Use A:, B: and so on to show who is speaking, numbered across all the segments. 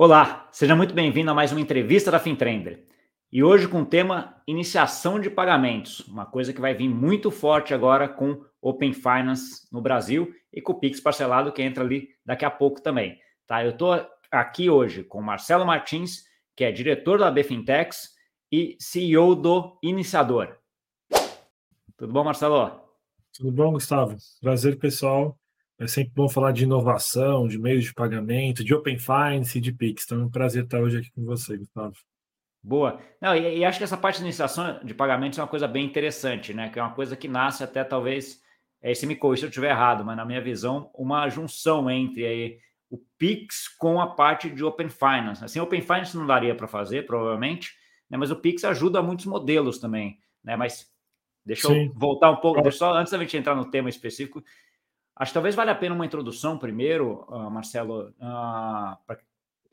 A: Olá, seja muito bem-vindo a mais uma entrevista da FinTrender. E hoje com o tema iniciação de pagamentos, uma coisa que vai vir muito forte agora com Open Finance no Brasil e com o Pix parcelado que entra ali daqui a pouco também. Tá? Eu estou aqui hoje com Marcelo Martins, que é diretor da BFintex e CEO do Iniciador. Tudo bom, Marcelo?
B: Tudo bom, Gustavo? Prazer, pessoal. É sempre bom falar de inovação, de meios de pagamento, de Open Finance e de Pix. Então é um prazer estar hoje aqui com você, Gustavo.
A: Boa. Não, e, e, acho que essa parte de iniciação de pagamentos é uma coisa bem interessante, né? Que é uma coisa que nasce até talvez, é, se me corrija se eu estiver errado, mas na minha visão, uma junção entre aí, o Pix com a parte de Open Finance. Assim, Open Finance não daria para fazer, provavelmente, né? mas o Pix ajuda muitos modelos também, né? Mas deixa Sim. eu voltar um pouco, só antes da gente entrar no tema específico, Acho que talvez valha a pena uma introdução primeiro, uh, Marcelo, uh, para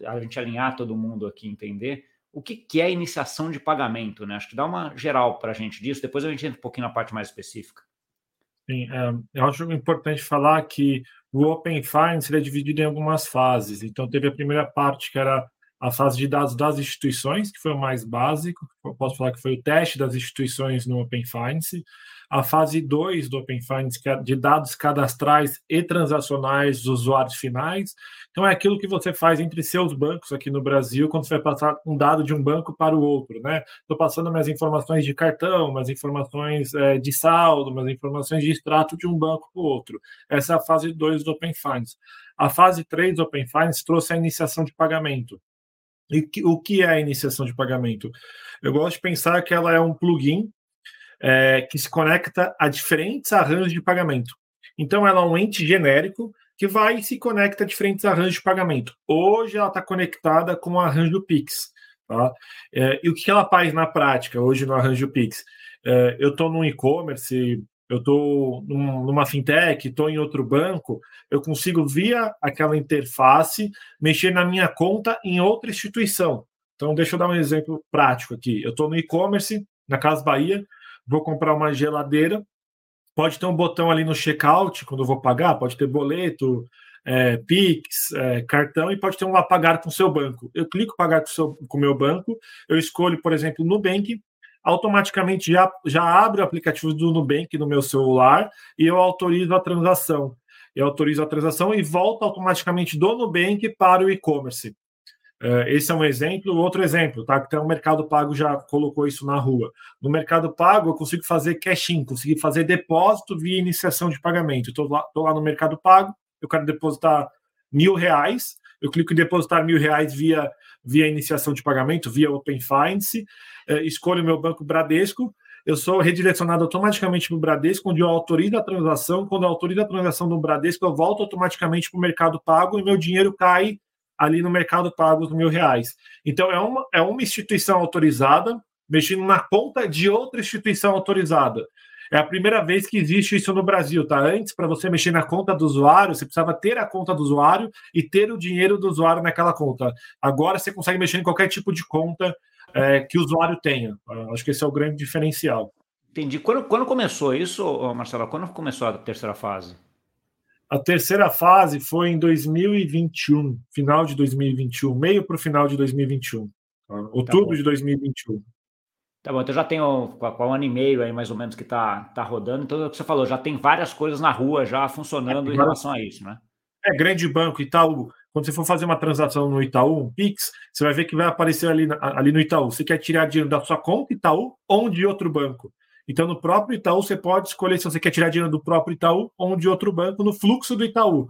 A: a gente alinhar todo mundo aqui entender o que, que é iniciação de pagamento, né? Acho que dá uma geral para a gente disso, depois a gente entra um pouquinho na parte mais específica.
B: Sim, é, eu acho importante falar que o Open Finance é dividido em algumas fases. Então, teve a primeira parte, que era a fase de dados das instituições, que foi o mais básico, posso falar que foi o teste das instituições no Open Finance a fase 2 do Open Finance, que é de dados cadastrais e transacionais dos usuários finais. Então, é aquilo que você faz entre seus bancos aqui no Brasil, quando você vai passar um dado de um banco para o outro. Né? Estou passando minhas informações de cartão, minhas informações é, de saldo, minhas informações de extrato de um banco para o outro. Essa é a fase 2 do Open Finance. A fase 3 do Open Finance trouxe a iniciação de pagamento. E o que é a iniciação de pagamento? Eu gosto de pensar que ela é um plugin é, que se conecta a diferentes arranjos de pagamento. Então, ela é um ente genérico que vai e se conecta a diferentes arranjos de pagamento. Hoje, ela está conectada com o arranjo Pix. Tá? É, e o que ela faz na prática, hoje no arranjo Pix? É, eu estou no e-commerce, eu estou num, numa fintech, estou em outro banco, eu consigo, via aquela interface, mexer na minha conta em outra instituição. Então, deixa eu dar um exemplo prático aqui. Eu estou no e-commerce, na Casa Bahia, vou comprar uma geladeira, pode ter um botão ali no checkout, quando eu vou pagar, pode ter boleto, é, Pix, é, cartão, e pode ter um lá pagar com o seu banco. Eu clico pagar com o meu banco, eu escolho, por exemplo, Nubank, automaticamente já, já abre o aplicativo do Nubank no meu celular e eu autorizo a transação. Eu autorizo a transação e volta automaticamente do Nubank para o e-commerce. Uh, esse é um exemplo. Outro exemplo, tá? Até o Mercado Pago já colocou isso na rua. No Mercado Pago, eu consigo fazer cash-in, consigo fazer depósito via iniciação de pagamento. Estou lá, lá no Mercado Pago, eu quero depositar mil reais, eu clico em depositar mil reais via, via iniciação de pagamento, via Open Finance, uh, escolho o meu banco Bradesco, eu sou redirecionado automaticamente para o Bradesco, onde eu autorizo a transação. Quando eu autorizo a transação do Bradesco, eu volto automaticamente para o Mercado Pago e meu dinheiro cai ali no mercado pago dos mil reais. Então, é uma, é uma instituição autorizada mexendo na conta de outra instituição autorizada. É a primeira vez que existe isso no Brasil, tá? Antes, para você mexer na conta do usuário, você precisava ter a conta do usuário e ter o dinheiro do usuário naquela conta. Agora você consegue mexer em qualquer tipo de conta é, que o usuário tenha. Acho que esse é o grande diferencial.
A: Entendi. Quando, quando começou isso, Marcelo? Quando começou a terceira fase?
B: A terceira fase foi em 2021, final de 2021, meio para o final de 2021, tá? outubro tá de 2021.
A: Tá bom, então já tem um, um ano e meio aí mais ou menos que está tá rodando. Então, é o que você falou, já tem várias coisas na rua já funcionando é, em relação a isso, né?
B: É, grande banco, Itaú. Quando você for fazer uma transação no Itaú, um Pix, você vai ver que vai aparecer ali, ali no Itaú. Você quer tirar dinheiro da sua conta Itaú ou de outro banco. Então, no próprio Itaú, você pode escolher se você quer tirar dinheiro do próprio Itaú ou de outro banco no fluxo do Itaú.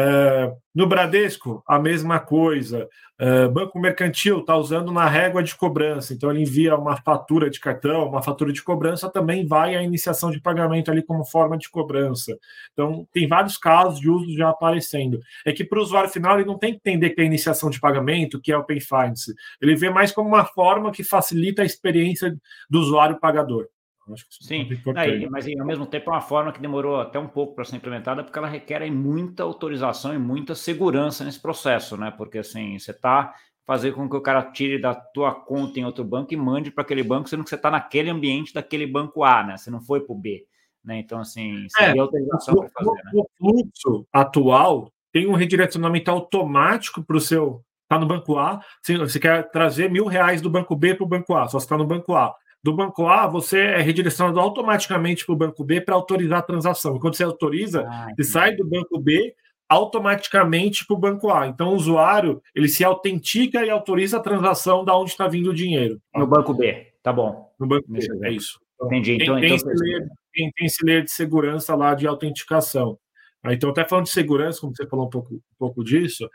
B: É, no Bradesco, a mesma coisa. É, banco Mercantil está usando na régua de cobrança, então ele envia uma fatura de cartão, uma fatura de cobrança, também vai a iniciação de pagamento ali como forma de cobrança. Então, tem vários casos de uso já aparecendo. É que para o usuário final, ele não tem que entender que é iniciação de pagamento, que é Open Finance. Ele vê mais como uma forma que facilita a experiência do usuário pagador.
A: Acho que Sim, é, mas ao mesmo tempo é uma forma que demorou até um pouco para ser implementada, porque ela requer muita autorização e muita segurança nesse processo, né? Porque assim, você está fazendo com que o cara tire da tua conta em outro banco e mande para aquele banco, sendo que você está naquele ambiente daquele banco A, né? Você não foi para o B. Né? Então, assim,
B: seria é, autorização para fazer. Né? O fluxo atual tem um redirecionamento automático para o seu está no banco A, você quer trazer mil reais do banco B para o banco A, só está no banco A. Do banco A, você é redirecionado automaticamente para o banco B para autorizar a transação. E quando você autoriza, ah, você sai do banco B automaticamente para o banco A. Então, o usuário ele se autentica e autoriza a transação da onde está vindo o dinheiro.
A: No banco B, tá bom.
B: No banco B, é isso.
A: Entendi.
B: Então, tem, então, tem, esse layer, tem, tem esse layer de segurança lá de autenticação. Então, até falando de segurança, como você falou um pouco, um pouco disso,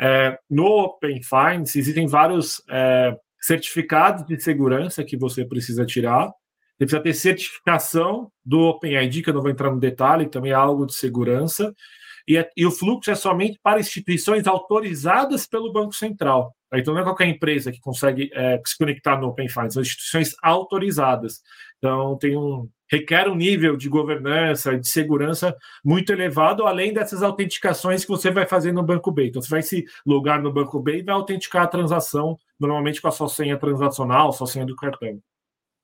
B: é, no Open Finance existem vários é, certificados de segurança que você precisa tirar. Você precisa ter certificação do OpenID, que eu não vou entrar no detalhe, também é algo de segurança. E, é, e o fluxo é somente para instituições autorizadas pelo Banco Central. Então, não é qualquer empresa que consegue é, se conectar no Open Finance, são instituições autorizadas. Então, tem um, requer um nível de governança, de segurança muito elevado, além dessas autenticações que você vai fazer no Banco B. Então, você vai se logar no Banco B e vai autenticar a transação, normalmente com a sua senha transacional, sua senha do cartão.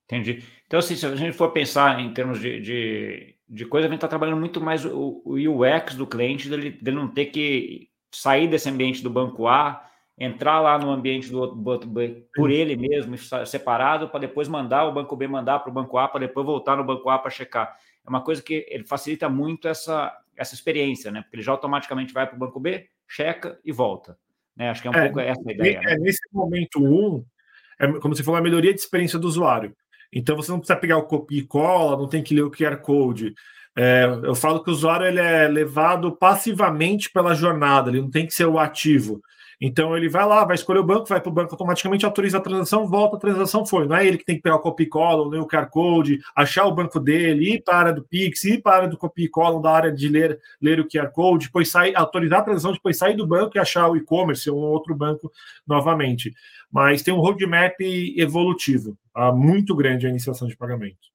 A: Entendi. Então, assim, se a gente for pensar em termos de, de, de coisa, a gente está trabalhando muito mais o, o UX do cliente, dele, dele não ter que sair desse ambiente do banco A entrar lá no ambiente do banco B por ele mesmo, separado, para depois mandar o banco B mandar para o banco A, para depois voltar no banco A para checar. É uma coisa que ele facilita muito essa, essa experiência, né? Porque ele já automaticamente vai para o banco B, checa e volta. Né? Acho que é um é, pouco essa a ideia.
B: É, né? Nesse momento um, é, como você falou, a melhoria de experiência do usuário. Então você não precisa pegar o copia e cola, não tem que ler o QR Code. É, eu falo que o usuário ele é levado passivamente pela jornada, ele não tem que ser o ativo. Então ele vai lá, vai escolher o banco, vai para o banco automaticamente, autoriza a transação, volta, a transação foi. Não é ele que tem que pegar o copy ler o QR Code, achar o banco dele, ir para do Pix, ir para do copy da área de ler, ler o QR Code, depois sair, autorizar a transação, depois sair do banco e achar o e-commerce ou outro banco novamente. Mas tem um roadmap evolutivo, tá? muito grande a iniciação de pagamento.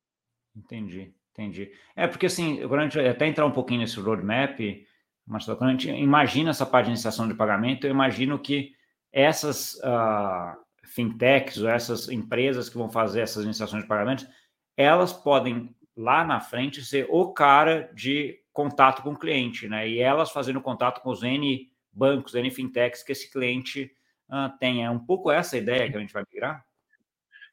A: Entendi, entendi. É porque assim, agora a gente até entrar um pouquinho nesse roadmap Marcelo, quando a gente imagina essa parte de iniciação de pagamento, eu imagino que essas uh, fintechs ou essas empresas que vão fazer essas iniciações de pagamentos, elas podem lá na frente ser o cara de contato com o cliente, né? E elas fazendo contato com os N bancos, N fintechs que esse cliente uh, tem. É um pouco essa ideia que a gente vai migrar?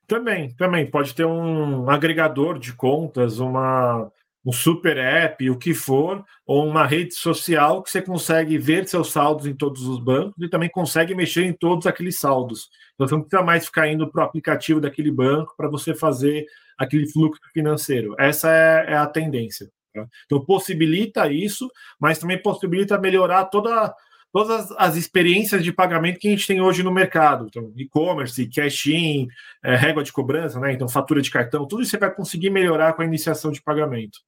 B: Também, também. Pode ter um agregador de contas, uma um super app, o que for, ou uma rede social que você consegue ver seus saldos em todos os bancos e também consegue mexer em todos aqueles saldos. Então, você não precisa mais ficar indo para o aplicativo daquele banco para você fazer aquele fluxo financeiro. Essa é, é a tendência. Tá? Então, possibilita isso, mas também possibilita melhorar toda todas as experiências de pagamento que a gente tem hoje no mercado. Então, e-commerce, cash-in, é, régua de cobrança, né? Então, fatura de cartão, tudo isso você vai conseguir melhorar com a iniciação de pagamento.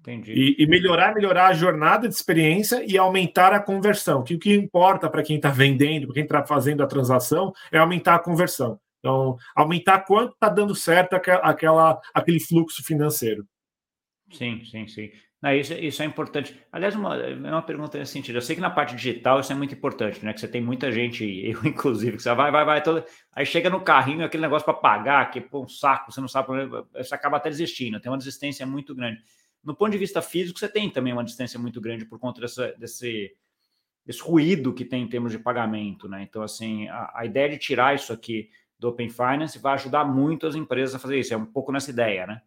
B: Entendi. E, e, melhorar, melhorar a jornada de experiência e aumentar a conversão. Que o que importa para quem está vendendo, para quem está fazendo a transação, é aumentar a conversão. Então, aumentar quanto está dando certo aquela, aquele fluxo financeiro.
A: Sim, sim, sim. Não, isso, isso é importante. Aliás, uma, uma pergunta nesse sentido. Eu sei que na parte digital isso é muito importante, né? Que você tem muita gente, eu inclusive, que você vai, vai, vai, aí chega no carrinho aquele negócio para pagar, que pô, um saco, você não sabe, você acaba até desistindo, tem uma desistência muito grande no ponto de vista físico, você tem também uma distância muito grande por conta dessa, desse, desse ruído que tem em termos de pagamento, né? Então, assim, a, a, ideia de tirar isso aqui do Open Finance vai ajudar muito as empresas a fazer isso. É um pouco nessa ideia, né?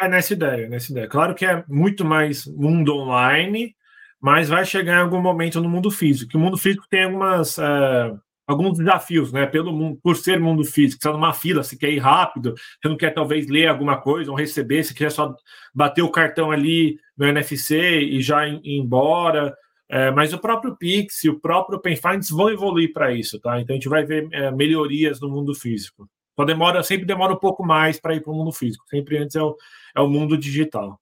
B: É nessa ideia, nessa ideia. Claro que é muito mais mundo online, mas vai chegar em algum momento no mundo físico. O mundo físico tem algumas é, alguns desafios, né? Pelo mundo, por ser mundo físico, está numa fila, você quer ir rápido, você não quer talvez ler alguma coisa ou receber, você quer só bater o cartão ali no NFC e já ir embora. É, mas o próprio Pix e o próprio Open Finance vão evoluir para isso, tá? Então a gente vai ver é, melhorias no mundo físico. Só demora, sempre demora um pouco mais para ir para o mundo físico. Sempre antes é o, é o mundo digital.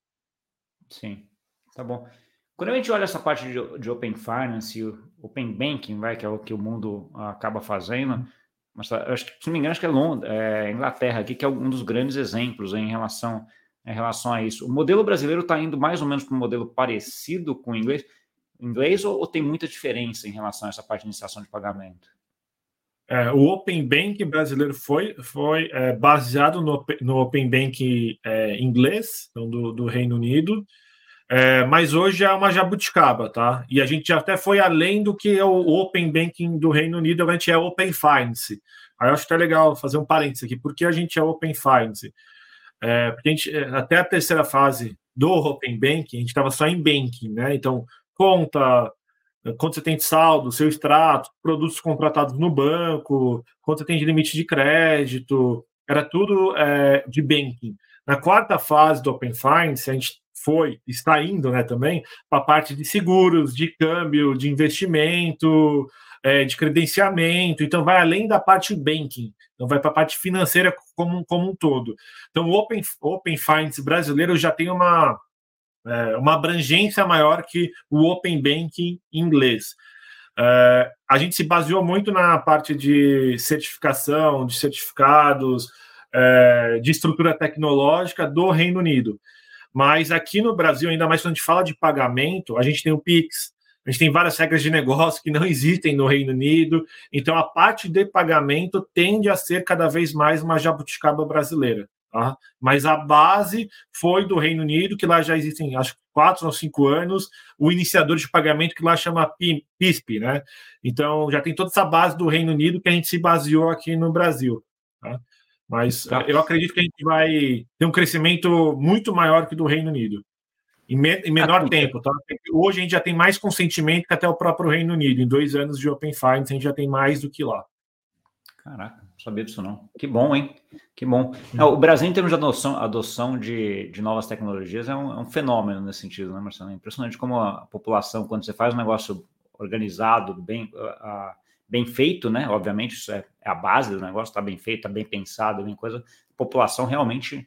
A: Sim, tá bom. Quando a gente olha essa parte de, de Open Finance, Open Banking, vai, que é o que o mundo acaba fazendo, mas tá, acho que, se não me engano, acho que é, Londres, é Inglaterra aqui, que é um dos grandes exemplos em relação, em relação a isso. O modelo brasileiro está indo mais ou menos para um modelo parecido com o inglês, inglês ou, ou, tem muita diferença em relação a essa parte de iniciação de pagamento?
B: É, o Open Bank brasileiro foi, foi é, baseado no, no Open Bank é, inglês, então do, do Reino Unido, É, mas hoje é uma jabuticaba, tá? E a gente até foi além do que é o Open Banking do Reino Unido, a gente é Open Finance. Aí eu acho que é legal fazer um parênteses aqui. Por que a gente é Open Finance? É, porque a gente, é, até a terceira fase do Open Banking, a gente estava só em banking, né? Então, conta, quanto você tem de saldo, seu extrato, produtos contratados no banco, quanto você tem de limite de crédito, era tudo é, de banking. Na quarta fase do Open Finance, a gente foi, está indo né, também, para a parte de seguros, de câmbio, de investimento, é, de credenciamento, então vai além da parte banking, então vai para a parte financeira como, como um todo. Então o Open, Open Finance brasileiro já tem uma, é, uma abrangência maior que o Open Banking inglês. É, a gente se baseou muito na parte de certificação, de certificados, é, de estrutura tecnológica do Reino Unido. Mas aqui no Brasil, ainda mais quando a gente fala de pagamento, a gente tem o Pix, a gente tem várias regras de negócio que não existem no Reino Unido. Então, a parte de pagamento tende a ser cada vez mais uma jabuticaba brasileira. Tá? Mas a base foi do Reino Unido, que lá já existem, acho quatro ou cinco anos, o iniciador de pagamento que lá chama PISP, né? Então já tem toda essa base do Reino Unido que a gente se baseou aqui no Brasil. Tá? Mas tá. eu acredito que a gente vai ter um crescimento muito maior que do Reino Unido. Em, me, em menor ah, tempo, tá? Hoje a gente já tem mais consentimento que até o próprio Reino Unido. Em dois anos de Open Finance, a gente já tem mais do que lá.
A: Caraca, não sabia disso não. Que bom, hein? Que bom. Não, o Brasil, em termos de adoção, adoção de, de novas tecnologias, é um, é um, fenômeno nesse sentido, né, Marcelo? É impressionante como a população, quando você faz um negócio organizado, bem, uh, bem feito, né? Obviamente, isso é, é a base do negócio, está bem feito, está bem pensado, bem coisa, a população realmente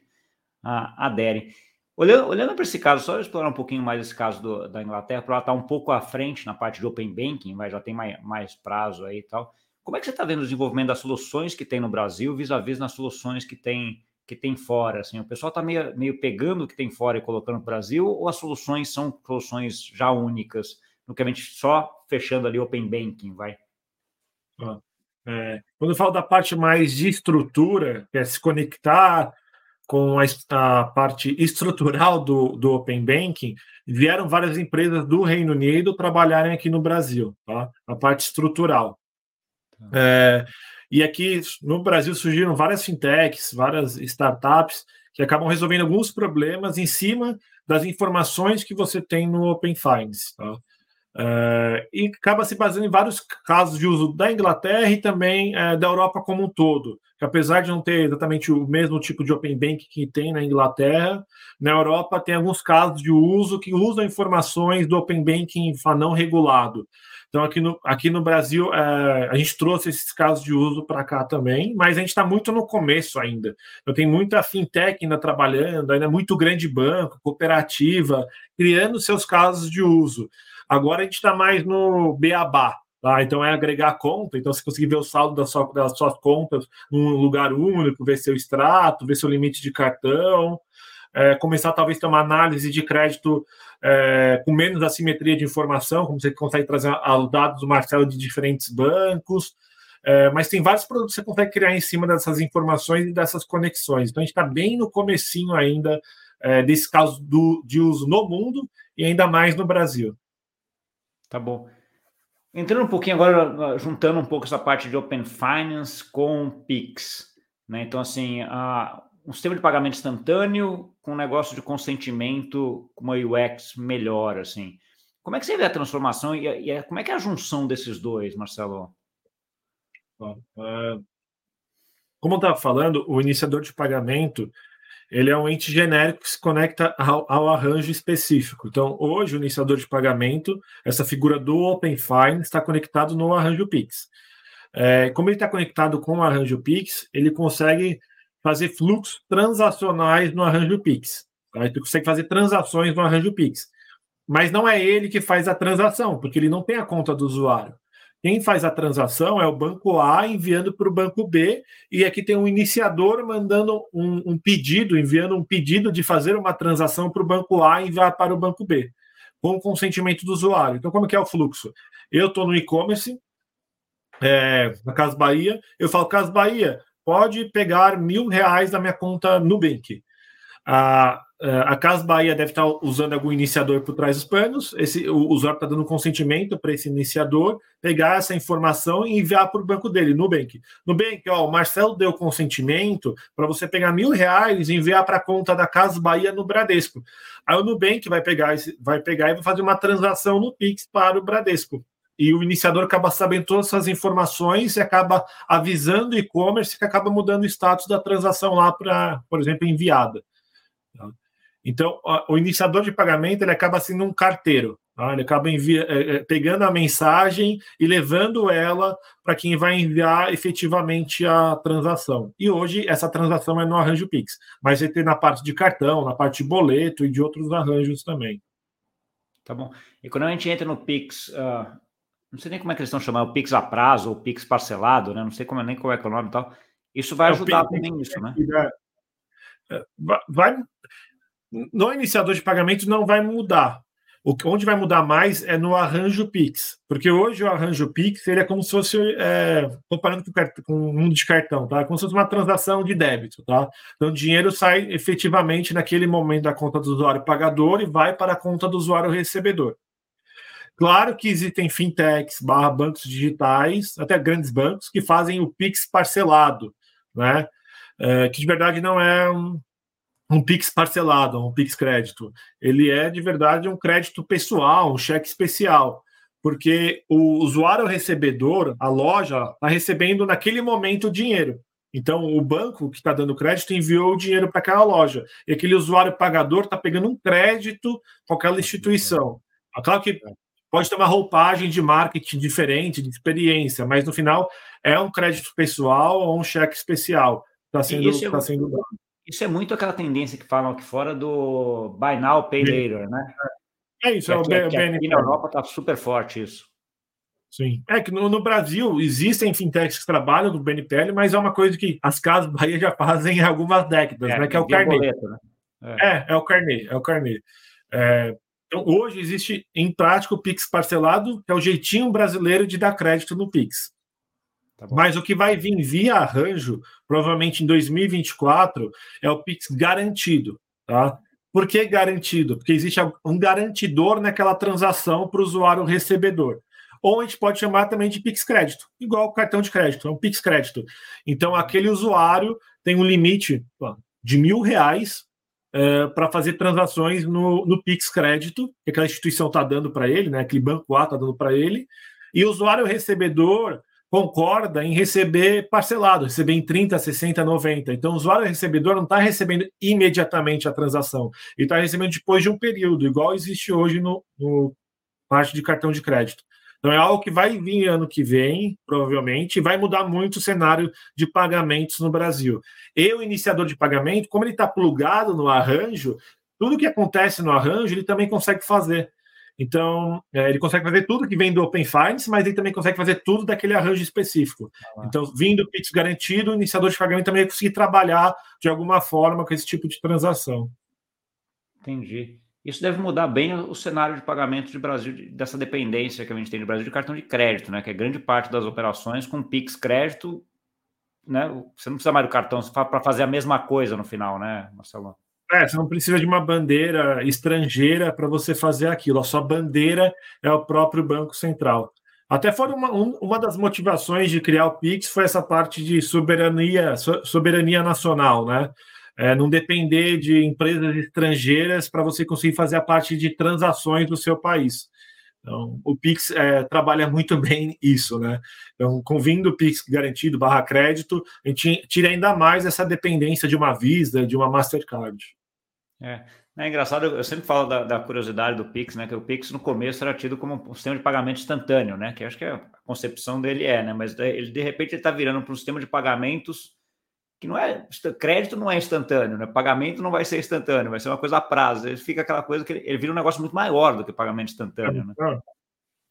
A: adere. Olhando, olhando para esse caso, só explorar um pouquinho mais esse caso do, da Inglaterra, para ela estar tá um pouco à frente na parte de Open Banking, mas já tem mais, mais prazo aí e tal. Como é que você está vendo o desenvolvimento das soluções que tem no Brasil vis-à-vis nas soluções que tem que tem fora? Assim, o pessoal está meio, meio pegando o que tem fora e colocando no Brasil, ou as soluções são soluções já únicas, no que a gente só fechando ali Open Banking, vai?
B: É, quando eu falo da parte mais de estrutura, que é se conectar com a, a, parte estrutural do, do Open Banking, vieram várias empresas do Reino Unido trabalharem aqui no Brasil, tá? a parte estrutural. Tá. É, e aqui no Brasil surgiram várias fintechs, várias startups que acabam resolvendo alguns problemas em cima das informações que você tem no Open Finance. Tá? Uh, e acaba se baseando em vários casos de uso da Inglaterra e também uh, da Europa como um todo. Que apesar de não ter exatamente o mesmo tipo de Open Bank que tem na Inglaterra, na Europa tem alguns casos de uso que usam informações do Open Banking não regulado. Então, aqui no, aqui no Brasil, uh, a gente trouxe esses casos de uso para cá também, mas a gente está muito no começo ainda. Eu tenho muita fintech ainda trabalhando, ainda muito grande banco, cooperativa, criando seus casos de uso. Agora a gente está mais no beabá, tá? Então é agregar conta, então você conseguir ver o saldo das, sua, das suas contas num lugar único, ver seu extrato, ver seu limite de cartão, é, começar talvez ter uma análise de crédito é, com menos assimetria de informação, como você consegue trazer os dados do Marcelo de diferentes bancos. É, mas tem vários produtos que você consegue criar em cima dessas informações e dessas conexões. Então a gente está bem no comecinho ainda é, desse caso do, de uso no mundo e ainda mais no Brasil.
A: Tá bom. Entrando um pouquinho agora, juntando um pouco essa parte de Open Finance com Pix. Né? Então, assim, um sistema de pagamento instantâneo com um negócio de consentimento com uma UX melhor, assim. Como é que você vê a transformação e, e como é que é a junção desses dois, Marcelo?
B: Bom, uh, como eu estava falando, o iniciador de pagamento ele é um ente genérico que se conecta ao, ao, arranjo específico. Então, hoje, o iniciador de pagamento, essa figura do Open Fine, está conectado no arranjo Pix. É, como ele está conectado com o arranjo Pix, ele consegue fazer fluxos transacionais no arranjo Pix. Tá? Ele consegue fazer transações no arranjo Pix. Mas não é ele que faz a transação, porque ele não tem a conta do usuário. Quem faz a transação é o banco A enviando para o banco B, e aqui tem um iniciador mandando um, um, pedido, enviando um pedido de fazer uma transação para o banco A e enviar para o banco B, com o consentimento do usuário. Então, como que é o fluxo? Eu estou no e-commerce, é, na Casa Bahia, eu falo, Casa Bahia, pode pegar mil reais da minha conta Nubank. Ah, a Casa Bahia deve estar usando algum iniciador por trás dos panos. Esse, o usuário está dando consentimento para esse iniciador pegar essa informação e enviar para o banco dele, Nubank. Nubank, ó, o Marcelo deu consentimento para você pegar mil reais e enviar para a conta da Casa Bahia no Bradesco. Aí o Nubank vai pegar, vai pegar e vai fazer uma transação no Pix para o Bradesco. E o iniciador acaba sabendo todas essas informações e acaba avisando o e-commerce que acaba mudando o status da transação lá para, por exemplo, enviada. Então, o iniciador de pagamento ele acaba sendo um carteiro. Tá? Ele acaba envia, é, é, pegando a mensagem e levando ela para quem vai enviar efetivamente a transação. E hoje essa transação é no arranjo Pix, mas vai ter na parte de cartão, na parte de boleto e de outros arranjos também.
A: Tá bom. E quando a gente entra no Pix, uh, não sei nem como é que eles estão chamando, o Pix a prazo ou Pix parcelado, né? Não sei como, nem qual é, é o nome e tal. Isso vai é, ajudar também nisso, né?
B: É, vai, no iniciador de pagamento não vai mudar. O, onde vai mudar mais é no arranjo Pix, porque hoje o arranjo Pix ele é como se fosse, é, comparando com, com o mundo de cartão, tá? Como se fosse uma transação de débito, tá? Então o dinheiro sai efetivamente naquele momento da conta do usuário pagador e vai para a conta do usuário recebedor. Claro que existem fintechs, barra bancos digitais, até grandes bancos, que fazem o Pix parcelado, né? É, que de verdade não é um, um Pix parcelado, um Pix crédito. Ele é de verdade um crédito pessoal, um cheque especial, porque o usuário recebedor, a loja, está recebendo naquele momento o dinheiro. Então, o banco que está dando crédito enviou o dinheiro para aquela loja. E aquele usuário pagador está pegando um crédito com aquela instituição. Claro que pode ter uma roupagem de marketing diferente, de experiência, mas no final é um crédito pessoal ou um cheque especial. Está sendo, tá sendo dado.
A: Isso é muito aquela tendência que falam aqui fora do buy now, pay later, né?
B: É isso, que é o
A: aqui, aqui, aqui na Europa está super forte isso.
B: Sim. É que no, no, Brasil existem fintechs que trabalham do BNPL, mas é uma coisa que as casas Bahia já fazem há algumas décadas, é, né? Que é o carnê. Boleto, né? é. é. é, o carnê, é o carnê. É, então, hoje existe em prática o Pix parcelado, que é o jeitinho brasileiro de dar crédito no Pix. Tá Mas o que vai vir via arranjo, provavelmente em 2024, é o Pix garantido. Tá? Por que garantido? Porque existe um garantidor naquela transação para o usuário recebedor. Ou a gente pode chamar também de Pix crédito, igual o cartão de crédito, é um Pix crédito. Então, aquele usuário tem um limite de mil reais é, para fazer transações no, no Pix crédito, que aquela instituição está dando para ele, né? aquele banco A está dando para ele, e o usuário recebedor concorda em receber parcelado, receber em 30, 60, 90. Então, o usuário recebedor não está recebendo imediatamente a transação, ele está recebendo depois de um período, igual existe hoje no, no parte de cartão de crédito. Então, é algo que vai vir ano que vem, provavelmente, e vai mudar muito o cenário de pagamentos no Brasil. E o iniciador de pagamento, como ele está plugado no arranjo, tudo que acontece no arranjo, ele também consegue fazer. Então, é, ele consegue fazer tudo que vem do Open Finance, mas ele também consegue fazer tudo daquele arranjo específico. Ah, então, vindo Pix garantido, o iniciador de pagamento também vai conseguir trabalhar de alguma forma com esse tipo de transação.
A: Entendi. Isso deve mudar bem o cenário de pagamento de Brasil, dessa dependência que a gente tem no Brasil de cartão de crédito, né? Que é grande parte das operações com Pix crédito, né? Você não precisa mais do cartão para fazer a mesma coisa no final, né, Marcelo?
B: É, você não precisa de uma bandeira estrangeira para você fazer aquilo. A sua bandeira é o próprio Banco Central. Até foi uma, uma das motivações de criar o Pix foi essa parte de soberania, soberania nacional, né? É, não depender de empresas estrangeiras para você conseguir fazer a parte de transações do seu país. Então, o Pix é, trabalha muito bem isso, né? Então, com vindo o Pix garantido barra crédito, a gente tira ainda mais essa dependência de uma Visa, de uma Mastercard.
A: É. É engraçado, eu sempre falo da, da, curiosidade do Pix, né? Que o Pix no começo era tido como um sistema de pagamento instantâneo, né? Que acho que a concepção dele é, né? Mas ele de repente está virando para um sistema de pagamentos que não é crédito não é instantâneo, né? Pagamento não vai ser instantâneo, vai ser uma coisa a prazo. Ele fica aquela coisa que ele, ele vira um negócio muito maior do que pagamento instantâneo, né?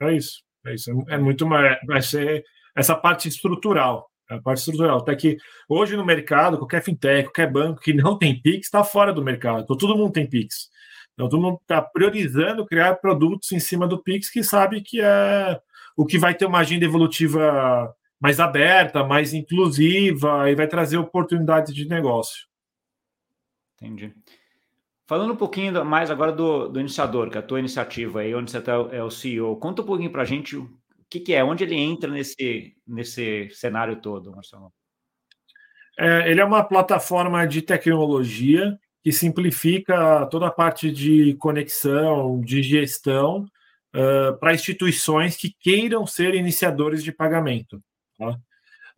B: É, é isso, é isso. É muito mais, vai ser essa parte estrutural. A parte estrutural. Até que hoje no mercado, qualquer fintech, qualquer banco que não tem Pix está fora do mercado. Então todo mundo tem Pix. Então todo mundo está priorizando criar produtos em cima do Pix que sabe que é o que vai ter uma agenda evolutiva mais aberta, mais inclusiva e vai trazer oportunidades de negócio.
A: Entendi. Falando um pouquinho mais agora do, do iniciador, que é a tua iniciativa aí, onde você tá, é o CEO, conta um pouquinho para a gente que, que, é, onde ele entra nesse, nesse cenário todo, Marcelo.
B: É, ele é uma plataforma de tecnologia que simplifica toda a parte de conexão, de gestão uh, para instituições que queiram ser iniciadores de pagamento. Tá?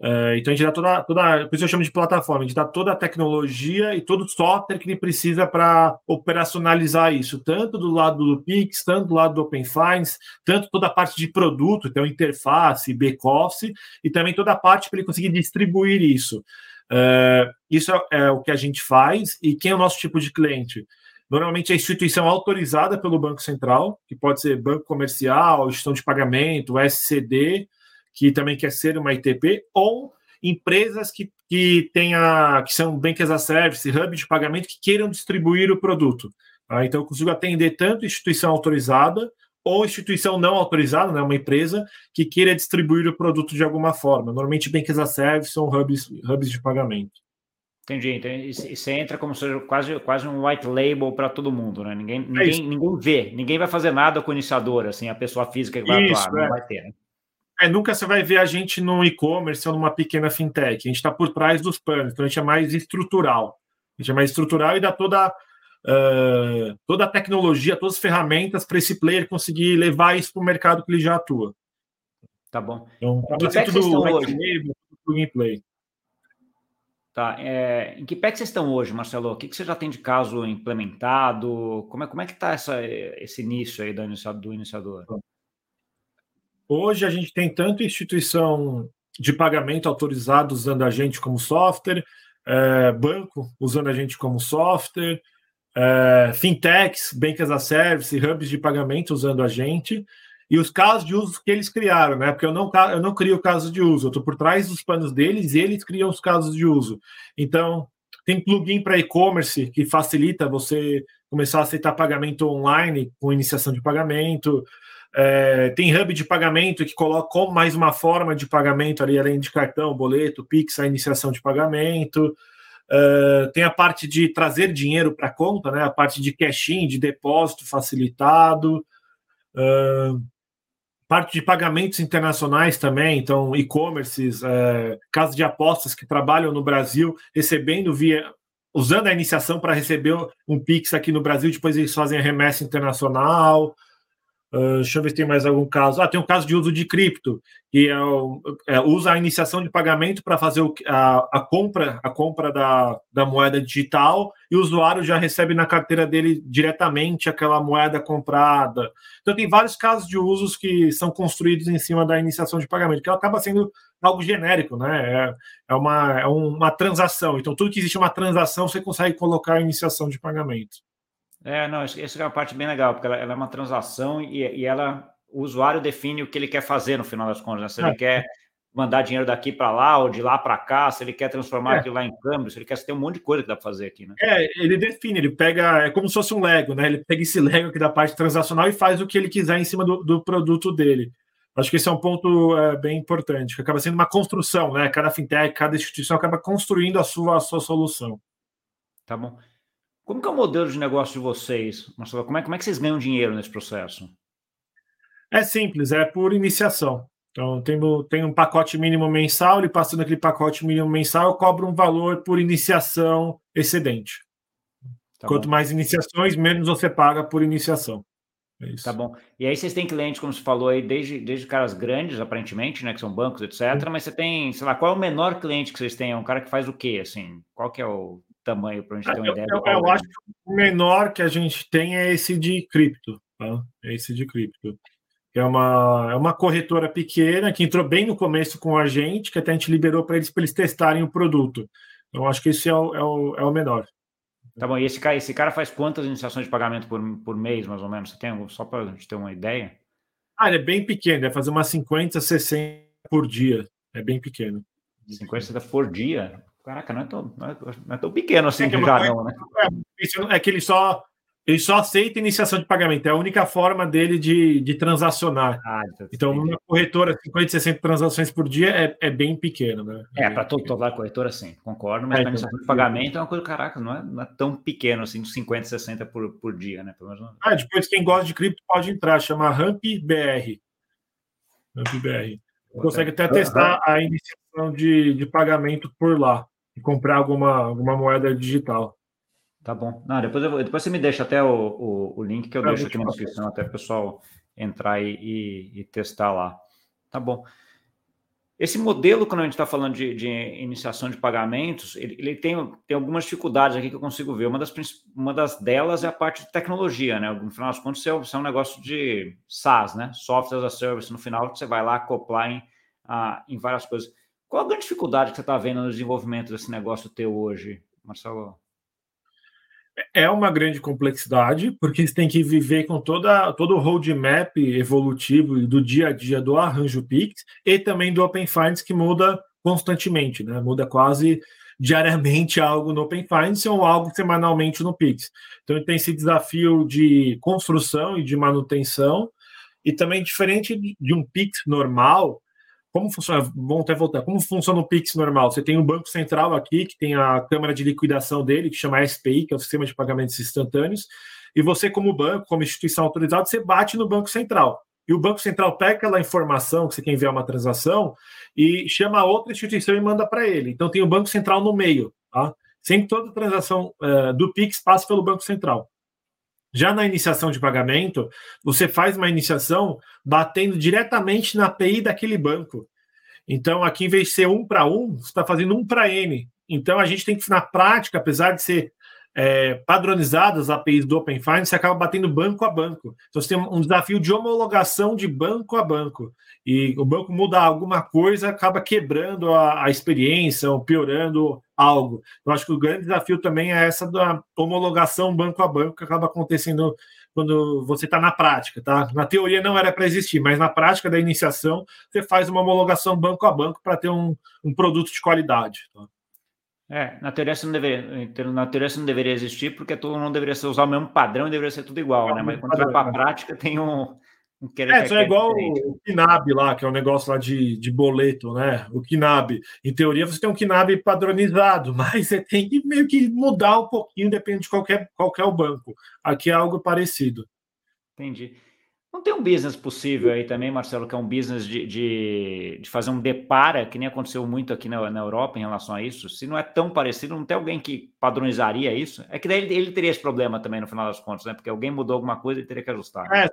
B: Uh, então a gente dá toda, toda, por isso eu chamo de plataforma, a gente dá toda a tecnologia e todo o software que ele precisa para operacionalizar isso, tanto do lado do Pix, tanto do lado do Open Finance, tanto toda a parte de produto, então interface, back-office, e também toda a parte para ele conseguir distribuir isso. Uh, isso é, é, o que a gente faz, e quem é o nosso tipo de cliente? Normalmente é a instituição autorizada pelo Banco Central, que pode ser banco comercial, gestão de pagamento, SCD, que também quer ser uma ITP, ou empresas que, que, tenha, que são Bank as a Service, hub de pagamento, que queiram distribuir o produto. Tá? Então, eu consigo atender tanto instituição autorizada ou instituição não autorizada, né, uma empresa que queira distribuir o produto de alguma forma. Normalmente, Bank as a Service são hubs, hubs de pagamento.
A: Entendi. Então, você entra como se quase, quase um white label para todo mundo, né? Ninguém, é ninguém, ninguém vê, ninguém vai fazer nada com o iniciador, assim, a pessoa física que vai isso, atuar, é. não vai ter, né?
B: É, nunca você vai ver a gente no e-commerce ou numa pequena fintech. A gente está por trás dos panos, então a gente é mais estrutural. A gente é mais estrutural e dá toda, uh, toda a tecnologia, todas as ferramentas para esse player conseguir levar isso para o mercado que ele já atua.
A: Tá bom.
B: Então, em que tudo hoje? plug play.
A: Tá. É, em que pé que vocês estão hoje, Marcelo? O que, que você já tem de caso implementado? Como é, como é que está esse início aí do? Do iniciador?
B: Hoje a gente tem tanto instituição de pagamento autorizada usando a gente como software, é, banco usando a gente como software, é, fintechs, bank as a service, hubs de pagamento usando a gente, e os casos de uso que eles criaram, né? Porque eu não, eu não crio caso de uso, eu estou por trás dos panos deles e eles criam os casos de uso. Então, tem plugin para e-commerce que facilita você começar a aceitar pagamento online com iniciação de pagamento. É, tem hub de pagamento que coloca como mais uma forma de pagamento ali, além de cartão, boleto, Pix, a iniciação de pagamento. Uh, tem a parte de trazer dinheiro para a conta, né? A parte de cash-in, de depósito facilitado. Uh, parte de pagamentos internacionais também, então e-commerces, é, casas de apostas que trabalham no Brasil, recebendo via. usando a iniciação para receber um Pix aqui no Brasil, depois eles fazem a remessa internacional. Uh, deixa eu ver se tem mais algum caso. Ah, tem um caso de uso de cripto, que é, é, usa a iniciação de pagamento para fazer o, a, a, compra, a compra da, da moeda digital e o usuário já recebe na carteira dele diretamente aquela moeda comprada. Então tem vários casos de usos que são construídos em cima da iniciação de pagamento, que acaba sendo algo genérico, né? É, é, uma, é uma transação. Então tudo que existe uma transação, você consegue colocar a iniciação de pagamento.
A: É, não, essa é uma parte bem legal, porque ela, ela é uma transação e, e, ela, o usuário define o que ele quer fazer no final das contas. Né? Se ele é. quer mandar dinheiro daqui para lá ou de lá para cá, se ele quer transformar é. aquilo lá em câmbio, se ele quer ter um monte de coisa que dá para fazer aqui, né?
B: É, ele define, ele pega, é como se fosse um Lego, né? Ele pega esse Lego aqui da parte transacional e faz o que ele quiser em cima do, do produto dele. Acho que esse é um ponto é, bem importante, que acaba sendo uma construção, né? Cada fintech, cada instituição acaba construindo a sua, a sua solução.
A: Tá bom. Como que é o modelo de negócio de vocês, Marcelo? Como é, como é que vocês ganham dinheiro nesse processo?
B: É simples, é por iniciação. Então, tem, tem um pacote mínimo mensal, e passando aquele pacote mínimo mensal, eu cobro um valor por iniciação excedente. Tá Quanto bom. mais iniciações, menos você paga por iniciação.
A: É tá bom. E aí vocês têm clientes, como você falou aí, desde, desde caras grandes, aparentemente, né? Que são bancos, etc. Sim. Mas você tem, sei lá, qual é o menor cliente que vocês têm? É um cara que faz o quê, assim? Qual que é o tamanho para a gente ter uma ideia?
B: Eu, eu, eu acho que o menor que a gente tem é esse de cripto, tá? É esse de cripto. É uma, é uma corretora pequena que entrou bem no começo com a gente, que até a gente liberou para eles para eles testarem o produto. Então, acho que esse é o, é o, é o menor.
A: Tá bom, e esse cara, esse cara faz quantas iniciações de pagamento por, por mês, mais ou menos? Você tem só para a gente ter uma ideia?
B: Ah, ele é bem pequeno, deve fazer umas 50, 60 por dia. É bem pequeno.
A: 50, 60 por dia? Caraca, não é tão, não é, não é tão pequeno assim é que já, não, né?
B: É, é, que ele só ele só aceita iniciação de pagamento, é a única forma dele de, de transacionar. Ah, então, uma corretora, 50, 60 transações por dia é, é bem pequeno, né?
A: É, para todo, toda a corretora, sim, concordo, mas é, para iniciação então, de pagamento é uma coisa, caraca, não é, não é tão pequeno assim, de 50, 60 por, por dia, né? Pelo
B: menos... Ah, depois quem gosta de cripto pode entrar, chama RampBR. RampBR. Consegue até testar a iniciação de, de pagamento por lá e comprar alguma, alguma moeda digital.
A: Tá bom. Não, depois, vou, depois você me deixa até o, o, o link que eu é, deixo aqui na descrição, até o pessoal entrar e, e, e, testar lá. Tá bom. Esse modelo, quando a gente está falando de, de, iniciação de pagamentos, ele, ele, tem, tem algumas dificuldades aqui que eu consigo ver. Uma das, uma das delas é a parte de tecnologia, né? No final das contas, isso é, é um negócio de SaaS, né? Software as a Service, no final, que você vai lá acoplar em, ah, em várias coisas. Qual a grande dificuldade que você está vendo no desenvolvimento desse negócio teu hoje, Marcelo?
B: é uma grande complexidade, porque você tem que viver com toda, todo o roadmap evolutivo do dia a dia do arranjo Pix e também do Open Finance, que muda constantemente, né? muda quase diariamente algo no Open Finance ou algo semanalmente no Pix. Então tem esse desafio de construção e de manutenção, e também diferente de um Pix normal, como funciona? Vamos até voltar. Como funciona o Pix normal? Você tem o um Banco Central aqui, que tem a câmara de liquidação dele, que chama SPI, que é o Sistema de Pagamentos Instantâneos, e você, como banco, como instituição autorizada, você bate no Banco Central. E o Banco Central pega aquela informação que você quer enviar uma transação e chama outra instituição e manda para ele. Então tem o Banco Central no meio, tá? Sempre toda transação uh, do Pix passa pelo Banco Central. Já na iniciação de pagamento, você faz uma iniciação batendo diretamente na API daquele banco. Então, aqui, em vez de ser um para um, você está fazendo um para N. Então, a gente tem que, na prática, apesar de ser é, padronizadas as APIs do Open Finance, você acaba batendo banco a banco. Então, você tem um desafio de homologação de banco a banco. E o banco muda alguma coisa, acaba quebrando a, a experiência ou piorando algo. Eu acho que o grande desafio também é essa da homologação banco a banco, que acaba acontecendo quando você está na prática, tá? Na teoria não era para existir, mas na prática da iniciação, você faz uma homologação banco a banco para ter um, um produto de qualidade. Tá?
A: É, na teoria você não deveria, na teoria você não deveria existir, porque todo mundo deveria usar o mesmo padrão e deveria ser tudo igual, é, né? Mas quando vai para a prática, tem um,
B: um querer É, isso é igual o KNAB lá, que é um negócio lá de, de boleto, né? O KNAB. Em teoria, você tem um KNAB padronizado, mas você tem que meio que mudar um pouquinho, depende de qualquer, qualquer banco. Aqui é algo parecido.
A: Entendi. Não tem um business possível aí também, Marcelo, que é um business de, de, de fazer um depara, que nem aconteceu muito aqui na, na, Europa em relação a isso. Se não é tão parecido, não tem alguém que padronizaria isso? É que daí ele, ele teria esse problema também no final das contas, né? Porque alguém mudou alguma coisa e teria que ajustar. Né? É,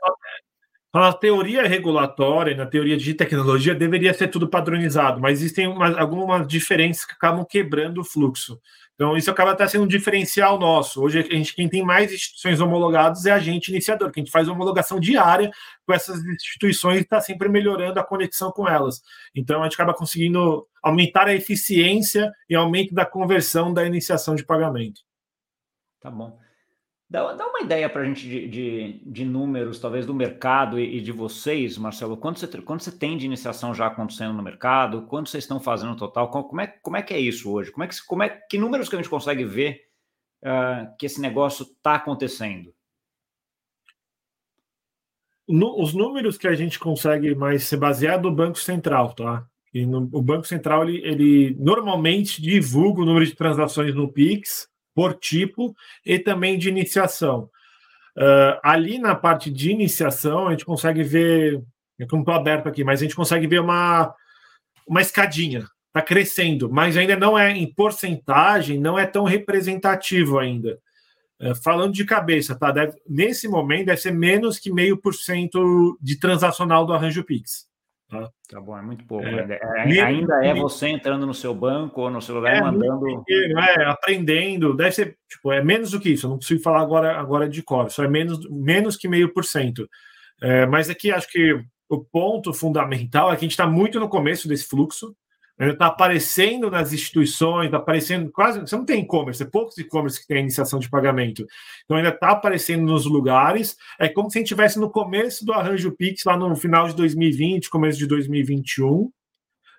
B: na teoria regulatória, na teoria de tecnologia, deveria ser tudo padronizado, mas existem umas, algumas diferenças que acabam quebrando o fluxo. Então, isso acaba até sendo um diferencial nosso. Hoje, a gente, quem tem mais instituições homologadas é a gente iniciador, que a gente faz homologação diária com essas instituições e está sempre melhorando a conexão com elas. Então, a gente acaba conseguindo aumentar a eficiência e aumento da conversão da iniciação de pagamento.
A: Tá bom. Dá, dá uma ideia para a gente de, de, de, números, talvez, do mercado e, e, de vocês, Marcelo. Quanto você, quanto você tem de iniciação já acontecendo no mercado? Quanto vocês estão fazendo no total? Como é, como é que é isso hoje? Como é que, como é, que números que a gente consegue ver uh, que esse negócio está acontecendo?
B: No, os números que a gente consegue mais se basear do Banco Central, tá? E no, o Banco Central, ele, ele normalmente divulga o número de transações no Pix, por tipo e também de iniciação. Uh, ali na parte de iniciação, a gente consegue ver, eu não estou aberto aqui, mas a gente consegue ver uma, uma escadinha, está crescendo, mas ainda não é em porcentagem, não é tão representativo ainda. Uh, falando de cabeça, tá? Deve, nesse momento deve ser menos que meio por cento de transacional do arranjo Pix.
A: Tá, tá bom, é muito pouco. É, é, ainda é você entrando no seu banco ou no seu lugar é, mandando.
B: É, aprendendo, deve ser, tipo, é menos do que isso. Eu não consigo falar agora, agora de cor, só é menos, menos que meio por cento. É, mas aqui acho que o ponto fundamental é que a gente está muito no começo desse fluxo está aparecendo nas instituições, está aparecendo quase. Você não tem e-commerce, é poucos e-commerce que tem iniciação de pagamento. Então ainda está aparecendo nos lugares. É como se a gente estivesse no começo do arranjo Pix, lá no final de 2020, começo de 2021. Uh,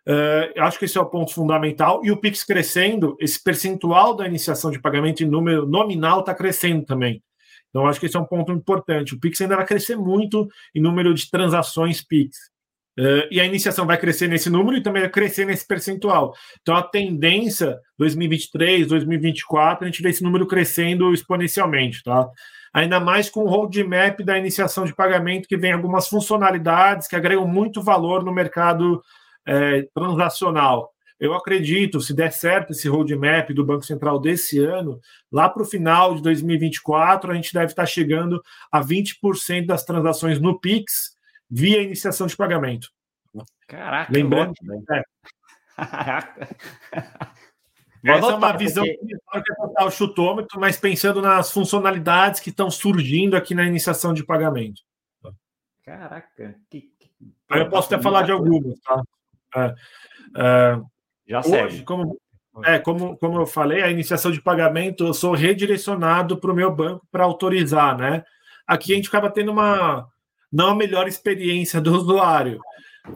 B: eh, acho que esse é o ponto fundamental. E o Pix crescendo, esse percentual da iniciação de pagamento em número nominal está crescendo também. Então, acho que esse é um ponto importante. O Pix ainda vai crescer muito em número de transações Pix. Uh, e a iniciação vai crescer nesse número e também vai crescer nesse percentual. Então, a tendência 2023, 2024, a gente vê esse número crescendo exponencialmente, tá? Ainda mais com o roadmap da iniciação de pagamento, que vem algumas funcionalidades que agregam muito valor no mercado é, transacional. Eu acredito, se der certo esse roadmap do Banco Central desse ano, lá para o final de 2024, a gente deve estar chegando a 20% das transações no Pix via iniciação de pagamento.
A: Caraca,
B: lembrando. É. Essa é uma visão porque... que é o chutômetro, mas pensando nas funcionalidades que estão surgindo aqui na iniciação de pagamento.
A: Caraca, que, que...
B: Eu posso até falar de algumas, tá? É, é,
A: já Hoje, serve.
B: Como, é, como, como eu falei, a iniciação de pagamento, eu sou redirecionado para o meu banco para autorizar, né? Aqui a gente acaba tendo uma não a melhor experiência do usuário.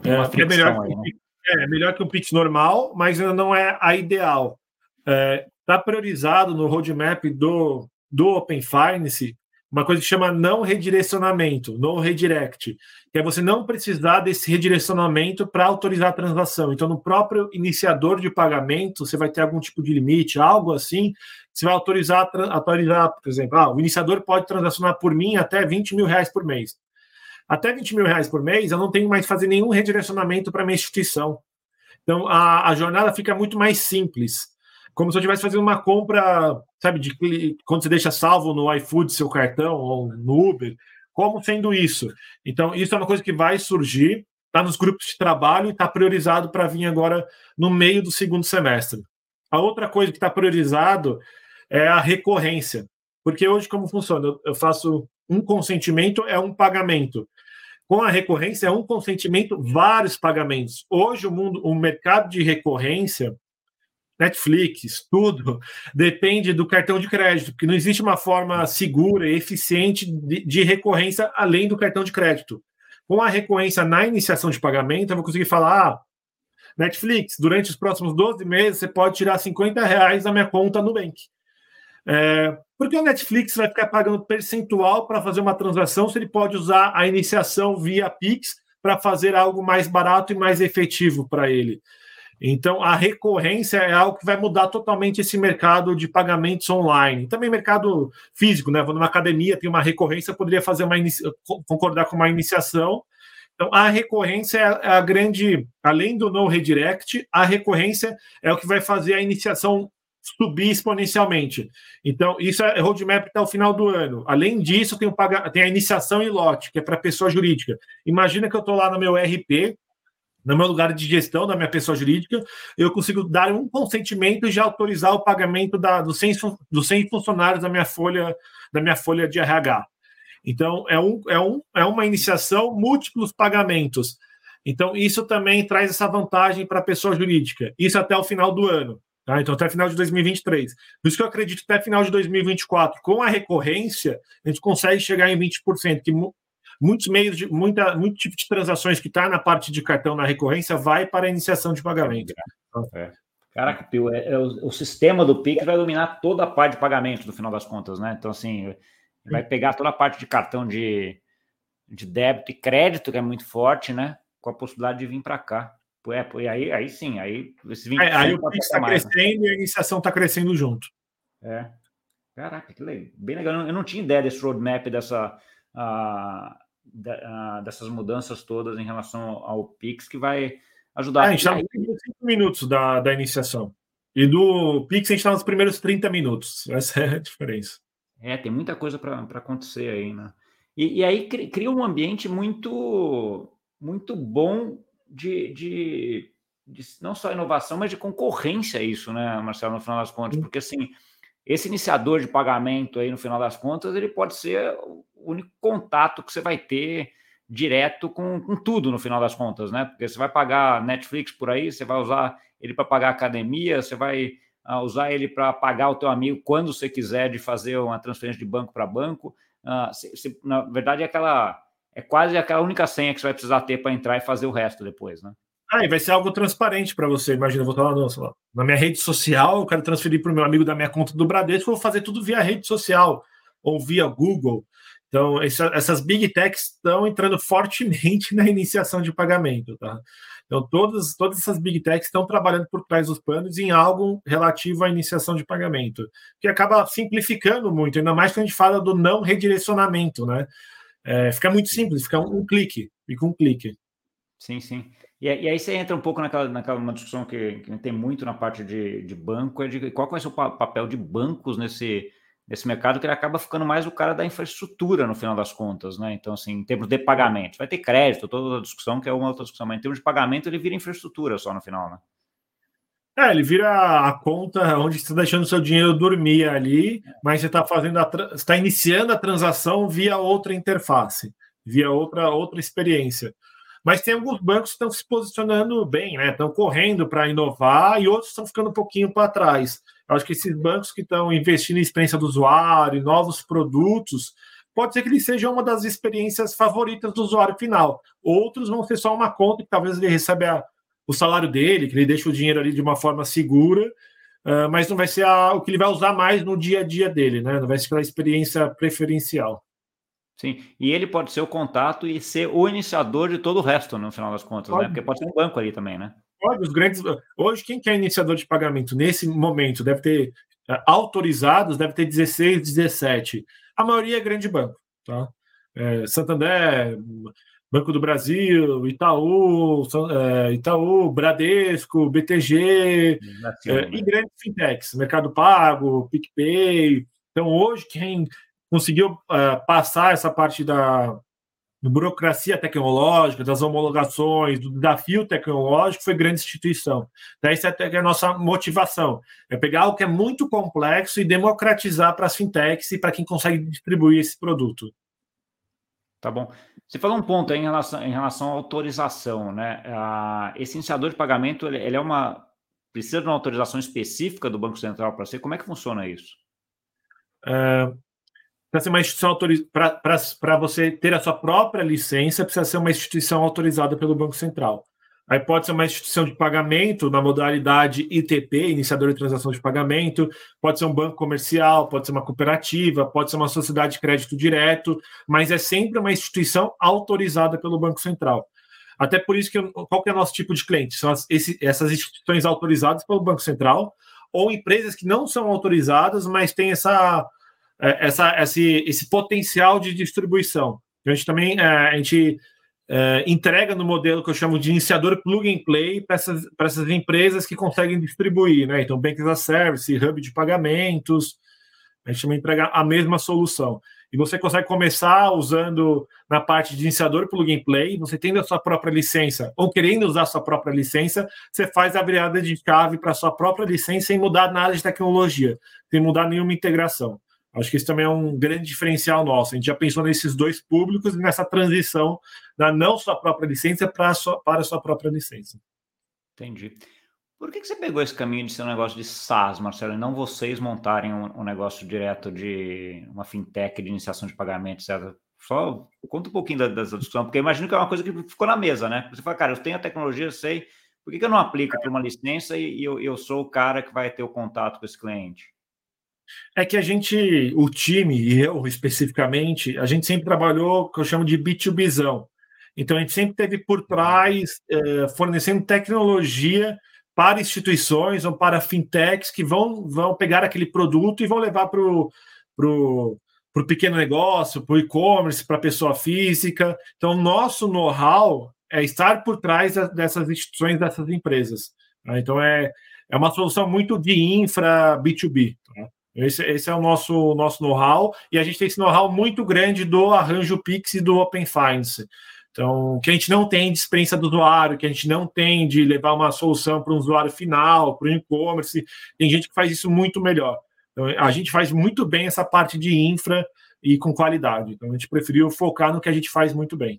B: É, é, melhor que, né? é melhor que o Pix normal, mas não é a ideal. Está é, priorizado no roadmap do, do Open Finance uma coisa que chama não redirecionamento, no redirect, que é você não precisar desse redirecionamento para autorizar a transação. Então, no próprio iniciador de pagamento, você vai ter algum tipo de limite, algo assim, você vai autorizar, autorizar por exemplo, ah, o iniciador pode transacionar por mim até 20 mil reais por mês. Até 20 mil reais por mês, eu não tenho mais que fazer nenhum redirecionamento para minha instituição. Então, a, a jornada fica muito mais simples como se eu estivesse fazendo uma compra, sabe, de quando você deixa salvo no iFood seu cartão ou no Uber, como sendo isso. Então, isso é uma coisa que vai surgir, está nos grupos de trabalho e está priorizado para vir agora no meio do segundo semestre. A outra coisa que está priorizado é a recorrência, porque hoje como funciona? Eu faço um consentimento é um pagamento. Com a recorrência é um consentimento, vários pagamentos. Hoje o mundo, o mercado de recorrência Netflix, tudo depende do cartão de crédito, porque não existe uma forma segura e eficiente de, de, recorrência além do cartão de crédito. Com a recorrência na iniciação de pagamento, eu vou conseguir falar: ah, Netflix, durante os próximos 12 meses, você pode tirar 50 reais da minha conta no Bank. É, porque o Netflix vai ficar pagando percentual para fazer uma transação se ele pode usar a iniciação via Pix para fazer algo mais barato e mais efetivo para ele. Então, a recorrência é algo que vai mudar totalmente esse mercado de pagamentos online. Também mercado físico, né? Vou numa academia, tem uma recorrência, poderia fazer uma concordar com uma iniciação. Então, a recorrência é a grande, além do no redirect, a recorrência é o que vai fazer a iniciação subir exponencialmente. Então, isso é roadmap até o final do ano. Além disso, tem, paga... tem a iniciação em lote, que é para pessoa jurídica. Imagina que eu estou lá no meu RP, no meu lugar de gestão da minha pessoa jurídica, eu consigo dar um consentimento e já autorizar o pagamento da, dos, 100, dos 100 funcionários da minha folha da minha folha de RH. Então, é, um, é, um, é uma iniciação, múltiplos pagamentos. Então, isso também traz essa vantagem para a pessoa jurídica. Isso até o final do ano. Tá? Então, até final de 2023. Por isso que eu acredito que até final de 2024, com a recorrência, a gente consegue chegar em 20%, que muitos meios de muita, muito tipo de transações que está na parte de cartão na recorrência vai para a iniciação de pagamento.
A: É. Caraca, Pio, é, é o, o, sistema do Pix vai dominar toda a parte de pagamento no final das contas, né? Então, assim, vai pegar toda a parte de cartão de, de débito e crédito, que é muito forte, né? Com a possibilidade de vir para cá. É, e aí, aí sim, aí
B: esse é, aí o Pix está crescendo né? e a iniciação está crescendo junto.
A: É. Caraca, que legal. Bem legal. Eu não, eu não tinha ideia desse roadmap, dessa. Uh, da, dessas mudanças todas em relação ao Pix que vai ajudar.
B: É, a gente está nos primeiros 5 minutos da, da iniciação. E do Pix a gente está nos primeiros 30 minutos. Essa é a diferença.
A: É, tem muita coisa para acontecer aí, né? E, e, aí cria um ambiente muito, muito bom de, de, de, não só inovação, mas de concorrência isso, né, Marcelo, no final das contas, porque assim, esse iniciador de pagamento aí, no final das contas, ele pode ser o único contato que você vai ter direto com, com tudo no final das contas, né? Porque você vai pagar Netflix por aí, você vai usar ele para pagar academia, você vai uh, usar ele para pagar o teu amigo quando você quiser de fazer uma transferência de banco para banco. Uh, se, se, na verdade, é aquela é quase aquela única senha que você vai precisar ter para entrar e fazer o resto depois, né?
B: Ah, e vai ser algo transparente para você. Imagina, eu vou estar lá, no, na minha rede social, eu quero transferir para o meu amigo da minha conta do Bradesco, eu vou fazer tudo via rede social ou via Google. Então, essa, essas big techs estão entrando fortemente na iniciação de pagamento. Tá? Então, todas, todas essas big techs estão trabalhando por trás dos panos em algo relativo à iniciação de pagamento, que acaba simplificando muito, ainda mais quando a gente fala do não redirecionamento. Né? É, fica muito simples, fica um, um clique, fica um clique.
A: Sim, sim. E, e, aí você entra um pouco naquela, naquela uma discussão que, que tem muito na parte de, de banco, é de qual vai ser o papel de bancos nesse, nesse mercado, que ele acaba ficando mais o cara da infraestrutura no final das contas, né? Então, assim, em termos de pagamento, vai ter crédito, toda a discussão, que é uma outra discussão, mas em termos de pagamento, ele vira infraestrutura só no final, né?
B: É, ele vira a conta onde você está deixando seu dinheiro dormir ali, mas você está fazendo está iniciando a transação via outra interface, via outra outra experiência. Mas tem alguns bancos que estão se posicionando bem, né? Estão correndo para inovar e outros estão ficando um pouquinho para trás. Eu acho que esses bancos que estão investindo em experiência do usuário, novos produtos, pode ser que ele seja uma das experiências favoritas do usuário final. Outros vão ser só uma conta que talvez ele receba o salário dele, que ele deixa o dinheiro ali de uma forma segura, uh, mas não vai ser a, o que ele vai usar mais no dia a dia dele, né? Não vai ser aquela experiência preferencial.
A: Sim, e ele pode ser o contato e ser o iniciador de todo o resto, no final das contas, né? pode. né? Porque pode ser um banco ali também, né?
B: Pode, os grandes. Hoje, quem que é iniciador de pagamento nesse momento deve ter é, autorizados, deve ter 16, 17. A maioria é grande banco, tá? É, Santander, Banco do Brasil, Itaú, é, Itaú, Bradesco, BTG, é, e grandes fintechs, Mercado Pago, PicPay. Então, hoje, quem conseguiu uh, passar essa parte da burocracia tecnológica, das homologações, do desafio tecnológico, foi grande instituição. Então, essa é a nossa motivação, é pegar algo que é muito complexo e democratizar para as fintechs e para quem consegue distribuir esse produto.
A: Tá bom. Você falou um ponto em relação, em relação à autorização, né? Uh, esse iniciador de pagamento, ele, ele, é uma... precisa de uma autorização específica do Banco Central para ser? Como é que funciona isso?
B: Uh, para ser uma instituição para você ter a sua própria licença, precisa ser uma instituição autorizada pelo Banco Central. Aí pode ser uma instituição de pagamento na modalidade ITP, iniciador de transação de pagamento, pode ser um banco comercial, pode ser uma cooperativa, pode ser uma sociedade de crédito direto, mas é sempre uma instituição autorizada pelo Banco Central. Até por isso que qual que é o nosso tipo de cliente? São as, esse, essas instituições autorizadas pelo Banco Central ou empresas que não são autorizadas, mas têm essa é, essa, esse, esse potencial de distribuição. A gente também é, a gente é, entrega no modelo que eu chamo de iniciador plug and play para essas, essas empresas que conseguem distribuir, né? Então, Bank as a Service, hub de pagamentos, a gente também entrega a mesma solução. E você consegue começar usando na parte de iniciador plug and play, você tendo a sua própria licença ou querendo usar a sua própria licença, você faz a virada de chave para a sua própria licença sem mudar nada de tecnologia, sem mudar nenhuma integração. Acho que isso também é um grande diferencial nosso. A gente já pensou nesses dois públicos e nessa transição da não sua própria licença para a sua, para a sua própria licença.
A: Entendi. Por que, que você pegou esse caminho de ser um negócio de SaaS, Marcelo, e não vocês montarem um, um negócio direto de uma fintech de iniciação de pagamento, etc? Só conta um pouquinho da, dessa discussão, porque imagino que é uma coisa que ficou na mesa, né? Você fala, cara, eu tenho a tecnologia, eu sei, por que, que eu não aplico para uma licença e, e eu, eu sou o cara que vai ter o contato com esse cliente?
B: É que a gente, o time, e eu especificamente, a gente sempre trabalhou que eu chamo de B2Bzão. Então, a gente sempre teve por trás, eh, fornecendo tecnologia para instituições ou para fintechs que vão, vão pegar aquele produto e vão levar para o pro, pro pequeno negócio, para o e-commerce, para a pessoa física. Então, nosso know-how é estar por trás dessas instituições, dessas empresas. Tá? Então, é, é uma solução muito de infra B2B. Tá? Esse, esse é o nosso, nosso know-how, e a gente tem esse know-how muito grande do arranjo Pix e do Open Finance. Então, que a gente não tem de experiência do usuário, que a gente não tem de levar uma solução para um usuário final, para o e-commerce, tem gente que faz isso muito melhor. Então, a gente faz muito bem essa parte de infra e com qualidade. Então, a gente preferiu focar no que a gente faz muito bem.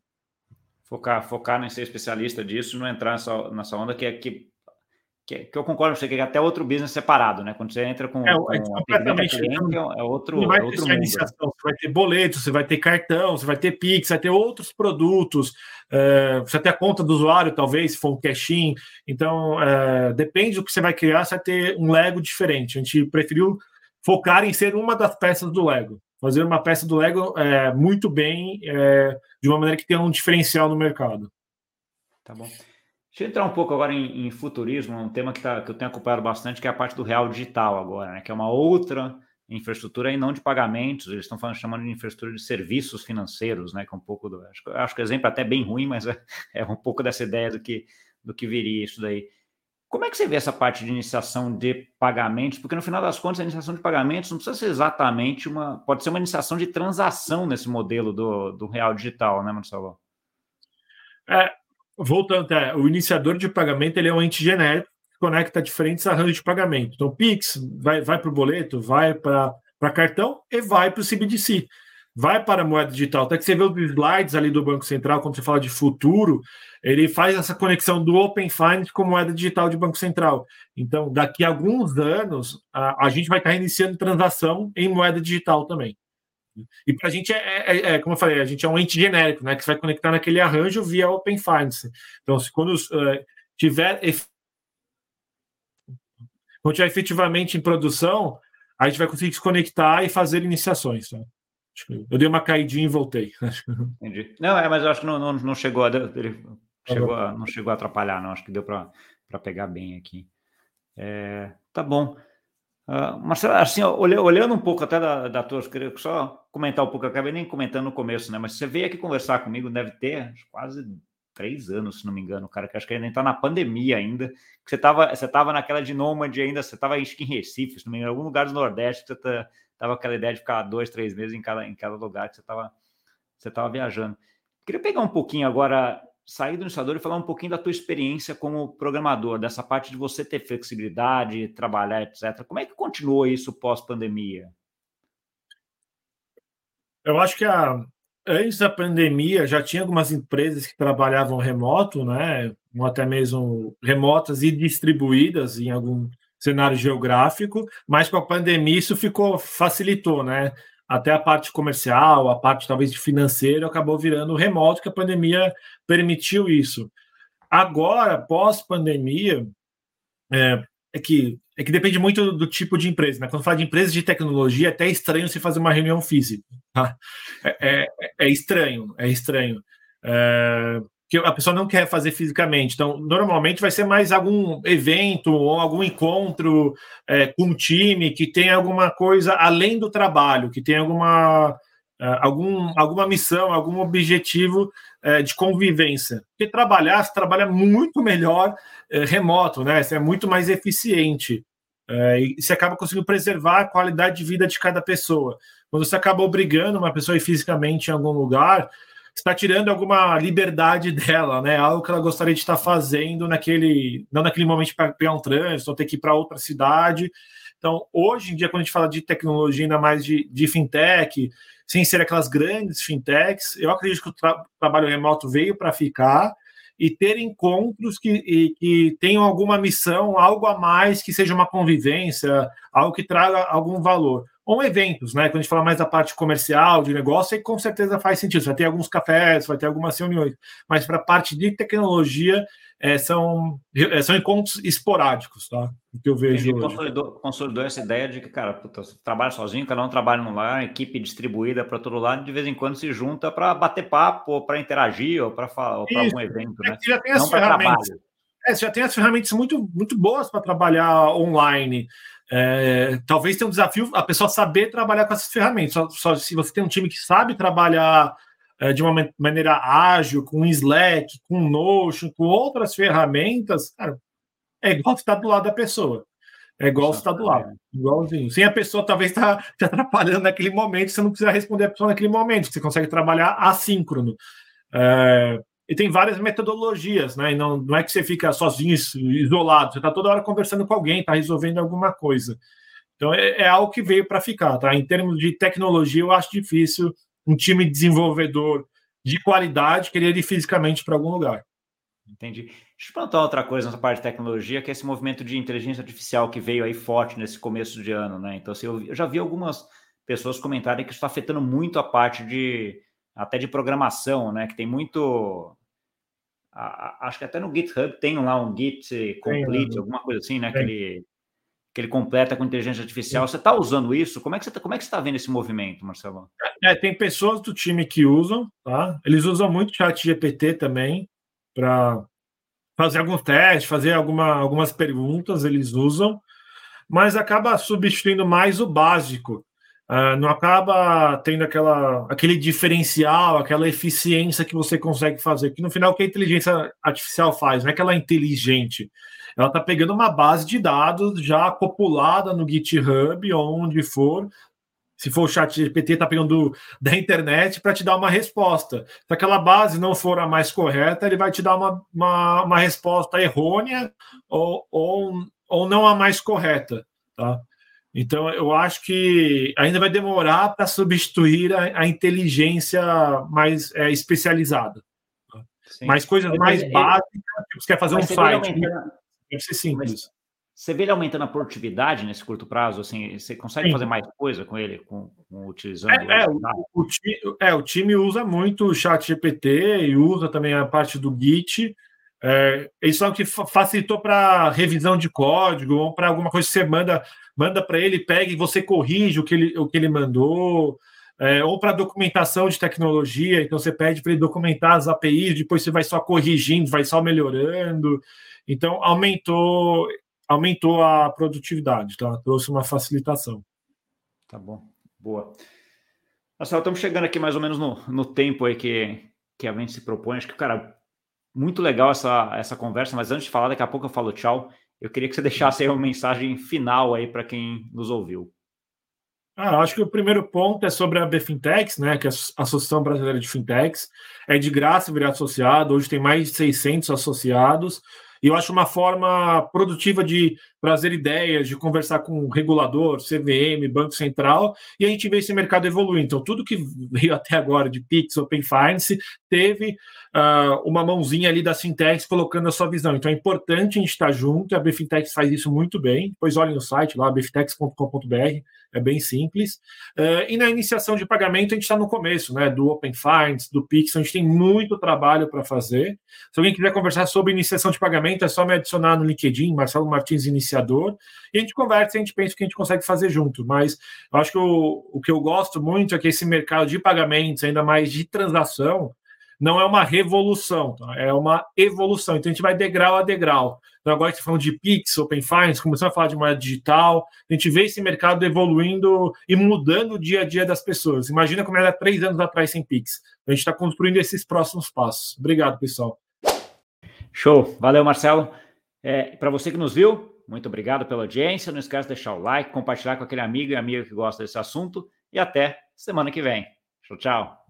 A: Focar, focar em ser especialista disso, não entrar nessa, nessa onda que é que que, que eu concordo com você, que é até outro business separado, né? Quando você entra com,
B: é, com é completamente cliente, é, é outro, vai é outro mundo. Iniciação, você vai ter boleto, você vai ter cartão, você vai ter Pix, vai ter outros produtos, uh, você vai ter a conta do usuário, talvez, se for um cash-in. Então, uh, depende do que você vai criar, você vai ter um Lego diferente. A gente preferiu focar em ser uma das peças do Lego. fazer uma peça do Lego é, muito bem, é, de uma maneira que tenha um diferencial no mercado.
A: Tá bom. Deixa eu entrar um pouco agora em, em futurismo, um tema que, tá, que eu tenho acompanhado bastante, que é a parte do real digital agora, né? que é uma outra infraestrutura e não de pagamentos, eles estão falando, chamando de infraestrutura de serviços financeiros, né? Que é um pouco do. Acho, acho que o exemplo é até bem ruim, mas é, é um pouco dessa ideia do que, do que viria isso daí. Como é que você vê essa parte de iniciação de pagamentos? Porque no final das contas, a iniciação de pagamentos não precisa ser exatamente uma. Pode ser uma iniciação de transação nesse modelo do, do real digital, né, Marcelo?
B: É, voltando, é, o iniciador de pagamento ele é um ente genérico que conecta diferentes arranjos de pagamento. Então, Pix vai, vai para o boleto, vai para cartão e vai para o CBDC vai para a moeda digital. Até que você vê os slides ali do Banco Central, quando você fala de futuro, ele faz essa conexão do Open Finance com moeda digital de Banco Central. Então, daqui a alguns anos, a, a gente vai estar iniciando transação em moeda digital também. E para a gente é, é, é, como eu falei, a gente é um ente genérico, né? Que você vai conectar naquele arranjo via Open Finance. Então, se quando uh, tiver quando tiver efetivamente em produção, a gente vai conseguir se conectar e fazer iniciações. Tá? Eu dei uma caidinha e voltei.
A: Entendi. Não, é, mas eu acho que não, não, não chegou a. Ele chegou a, não chegou a atrapalhar, não. Acho que deu para pegar bem aqui. É, tá bom. Uh, Marcelo, assim, olhando um pouco até da, da tua, queria só comentar um pouco, eu acabei nem comentando no começo, né? Mas você veio aqui conversar comigo, deve ter quase três anos, se não me engano, cara, que acho que ainda está na pandemia ainda. Que você estava você tava naquela de nômade ainda, você estava em Recife, se não me engano, em algum lugar do Nordeste, você tá, tava aquela ideia de ficar dois, três meses em cada, em cada lugar que você estava você tava viajando. Queria pegar um pouquinho agora, sair do iniciador e falar um pouquinho da tua experiência como programador, dessa parte de você ter flexibilidade, trabalhar, etc. Como é que continuou isso pós-pandemia?
B: Eu acho que a, antes da pandemia já tinha algumas empresas que trabalhavam remoto, né? Ou até mesmo remotas e distribuídas em algum cenário geográfico, mas com a pandemia isso ficou facilitou, né? Até a parte comercial, a parte talvez de financeiro acabou virando remoto, que a pandemia permitiu isso. Agora, pós-pandemia, é, é, que é que depende muito do, tipo de empresa. Né? Quando fala de empresas de tecnologia, é até estranho se fazer uma reunião física. Tá? É, é, é estranho, é estranho. Que a pessoa não quer fazer fisicamente. Então, normalmente vai ser mais algum evento ou algum encontro é, com um time que tem alguma coisa além do trabalho, que tem alguma, é, algum, alguma missão, algum objetivo é, de convivência. Porque trabalhar, se trabalha muito melhor é, remoto, né? Você é muito mais eficiente. É, e você acaba conseguindo preservar a qualidade de vida de cada pessoa. Quando você acaba obrigando uma pessoa a ir fisicamente em algum lugar, está tirando alguma liberdade dela, né? Algo que ela gostaria de estar fazendo naquele, não naquele momento para pegar um trânsito, ou ter que ir para outra cidade. Então, hoje em dia, quando a gente fala de tecnologia, ainda mais de, de fintech, sem ser aquelas grandes fintechs, eu acredito que o tra trabalho remoto veio para ficar e ter encontros que, e, que tenham alguma missão, algo a mais que seja uma convivência, algo que traga algum valor ou eventos, né? Quando a gente fala mais da parte comercial, de negócio, aí com certeza faz sentido. Vai ter alguns cafés, vai ter algumas reuniões, mas para a parte de tecnologia, é, são, é, são encontros esporádicos, tá? O que eu vejo.
A: Hoje. Consolidou, consolidou essa ideia de que, cara, puta, você trabalha sozinho, cada um trabalha no lar, equipe distribuída para todo lado, de vez em quando se junta para bater papo, ou para interagir, ou para algum evento, né?
B: Já tem as Não ferramentas. É, já tem as ferramentas muito, muito boas para trabalhar online. É, talvez tenha um desafio a pessoa saber trabalhar com essas ferramentas. Só, só se você tem um time que sabe trabalhar é, de uma maneira ágil, com Slack, com Notion, com outras ferramentas, cara, é igual estar do lado da pessoa. É igual estar do lado, igualzinho. Sem a pessoa talvez estar tá te atrapalhando naquele momento, você não precisa responder a pessoa naquele momento, você consegue trabalhar assíncrono. É, e tem várias metodologias, né? E não, não é que você fica sozinho, isolado, você está toda hora conversando com alguém, está resolvendo alguma coisa. Então é, é algo que veio para ficar, tá? Em termos de tecnologia, eu acho difícil um time desenvolvedor de qualidade querer ir fisicamente para algum lugar.
A: Entendi. Deixa eu perguntar outra coisa nessa parte de tecnologia, que é esse movimento de inteligência artificial que veio aí forte nesse começo de ano, né? Então, assim, eu já vi algumas pessoas comentarem que isso está afetando muito a parte de até de programação, né? Que tem muito acho que até no GitHub tem lá um Git complete, tem, alguma coisa assim, né? Que ele, que ele completa com inteligência artificial. Você está usando isso? Como é que você está é tá vendo esse movimento, Marcelo?
B: É, tem pessoas do time que usam, tá? Eles usam muito chat GPT também para fazer alguns testes, fazer alguma, algumas perguntas, eles usam, mas acaba substituindo mais o básico. Uh, não acaba tendo aquela, aquele diferencial, aquela eficiência que você consegue fazer. Que no final, o que a inteligência artificial faz? Não é que ela é inteligente. Ela está pegando uma base de dados já populada no GitHub, onde for. Se for o chat GPT, está pegando da internet para te dar uma resposta. Se aquela base não for a mais correta, ele vai te dar uma, uma, uma resposta errônea ou, ou, ou não a mais correta. Tá? Então, eu acho que ainda vai demorar para substituir a, a, inteligência mais é, especializada. Sim. Mas coisas mais é, básicas, tipo, você quer fazer um site, deve ser simples.
A: Você vê ele aumentando a produtividade nesse curto prazo? Assim, você consegue Sim. fazer mais coisa com ele, com, com utilizando?
B: É, é, o, o, time, é, o time usa muito o chat GPT e usa também a parte do Git. É, isso é o que facilitou para revisão de código ou para alguma coisa que você manda manda para ele, pega e você corrige o que ele, o que ele mandou, é, ou para documentação de tecnologia, então você pede para ele documentar as APIs, depois você vai só corrigindo, vai só melhorando. Então aumentou aumentou a produtividade, tá? trouxe uma facilitação.
A: Tá bom, boa. Marcelo, estamos chegando aqui mais ou menos no, no tempo aí que, que a gente se propõe. Acho que, cara, muito legal essa, essa conversa, mas antes de falar, daqui a pouco eu falo tchau. Eu queria que você deixasse aí uma mensagem final aí para quem nos ouviu.
B: Ah, acho que o primeiro ponto é sobre a BFintex, né, que é a Associação Brasileira de Fintechs. É de graça virar associado, hoje tem mais de 600 associados. E eu acho uma forma produtiva de trazer ideias, de conversar com o regulador, CVM, Banco Central, e a gente vê esse mercado evoluir. Então, tudo que veio até agora de Pix, Open Finance, teve uh, uma mãozinha ali da Sintex colocando a sua visão. Então, é importante a gente estar junto, a Bfintex faz isso muito bem. Depois olhem no site lá, bfintex.com.br, é bem simples. Uh, e na iniciação de pagamento, a gente está no começo, né, do Open Finance, do Pix, a gente tem muito trabalho para fazer. Se alguém quiser conversar sobre iniciação de pagamento, é só me adicionar no LinkedIn, Marcelo Martins Iniciador, e a gente conversa e a gente pensa o que a gente consegue fazer junto. Mas eu acho que o, o que eu gosto muito é que esse mercado de pagamentos, ainda mais de transação, não é uma revolução, tá? é uma evolução. Então a gente vai degrau a degrau. Então, agora que você tá falando de Pix, Open Finance, começando a falar de moeda digital, a gente vê esse mercado evoluindo e mudando o dia a dia das pessoas. Imagina como era três anos atrás sem Pix. A gente está construindo esses próximos passos. Obrigado, pessoal.
A: Show. Valeu, Marcelo. É, Para você que nos viu, muito obrigado pela audiência. Não esqueça de deixar o like, compartilhar com aquele amigo e amiga que gosta desse assunto. E até semana que vem. Tchau, tchau.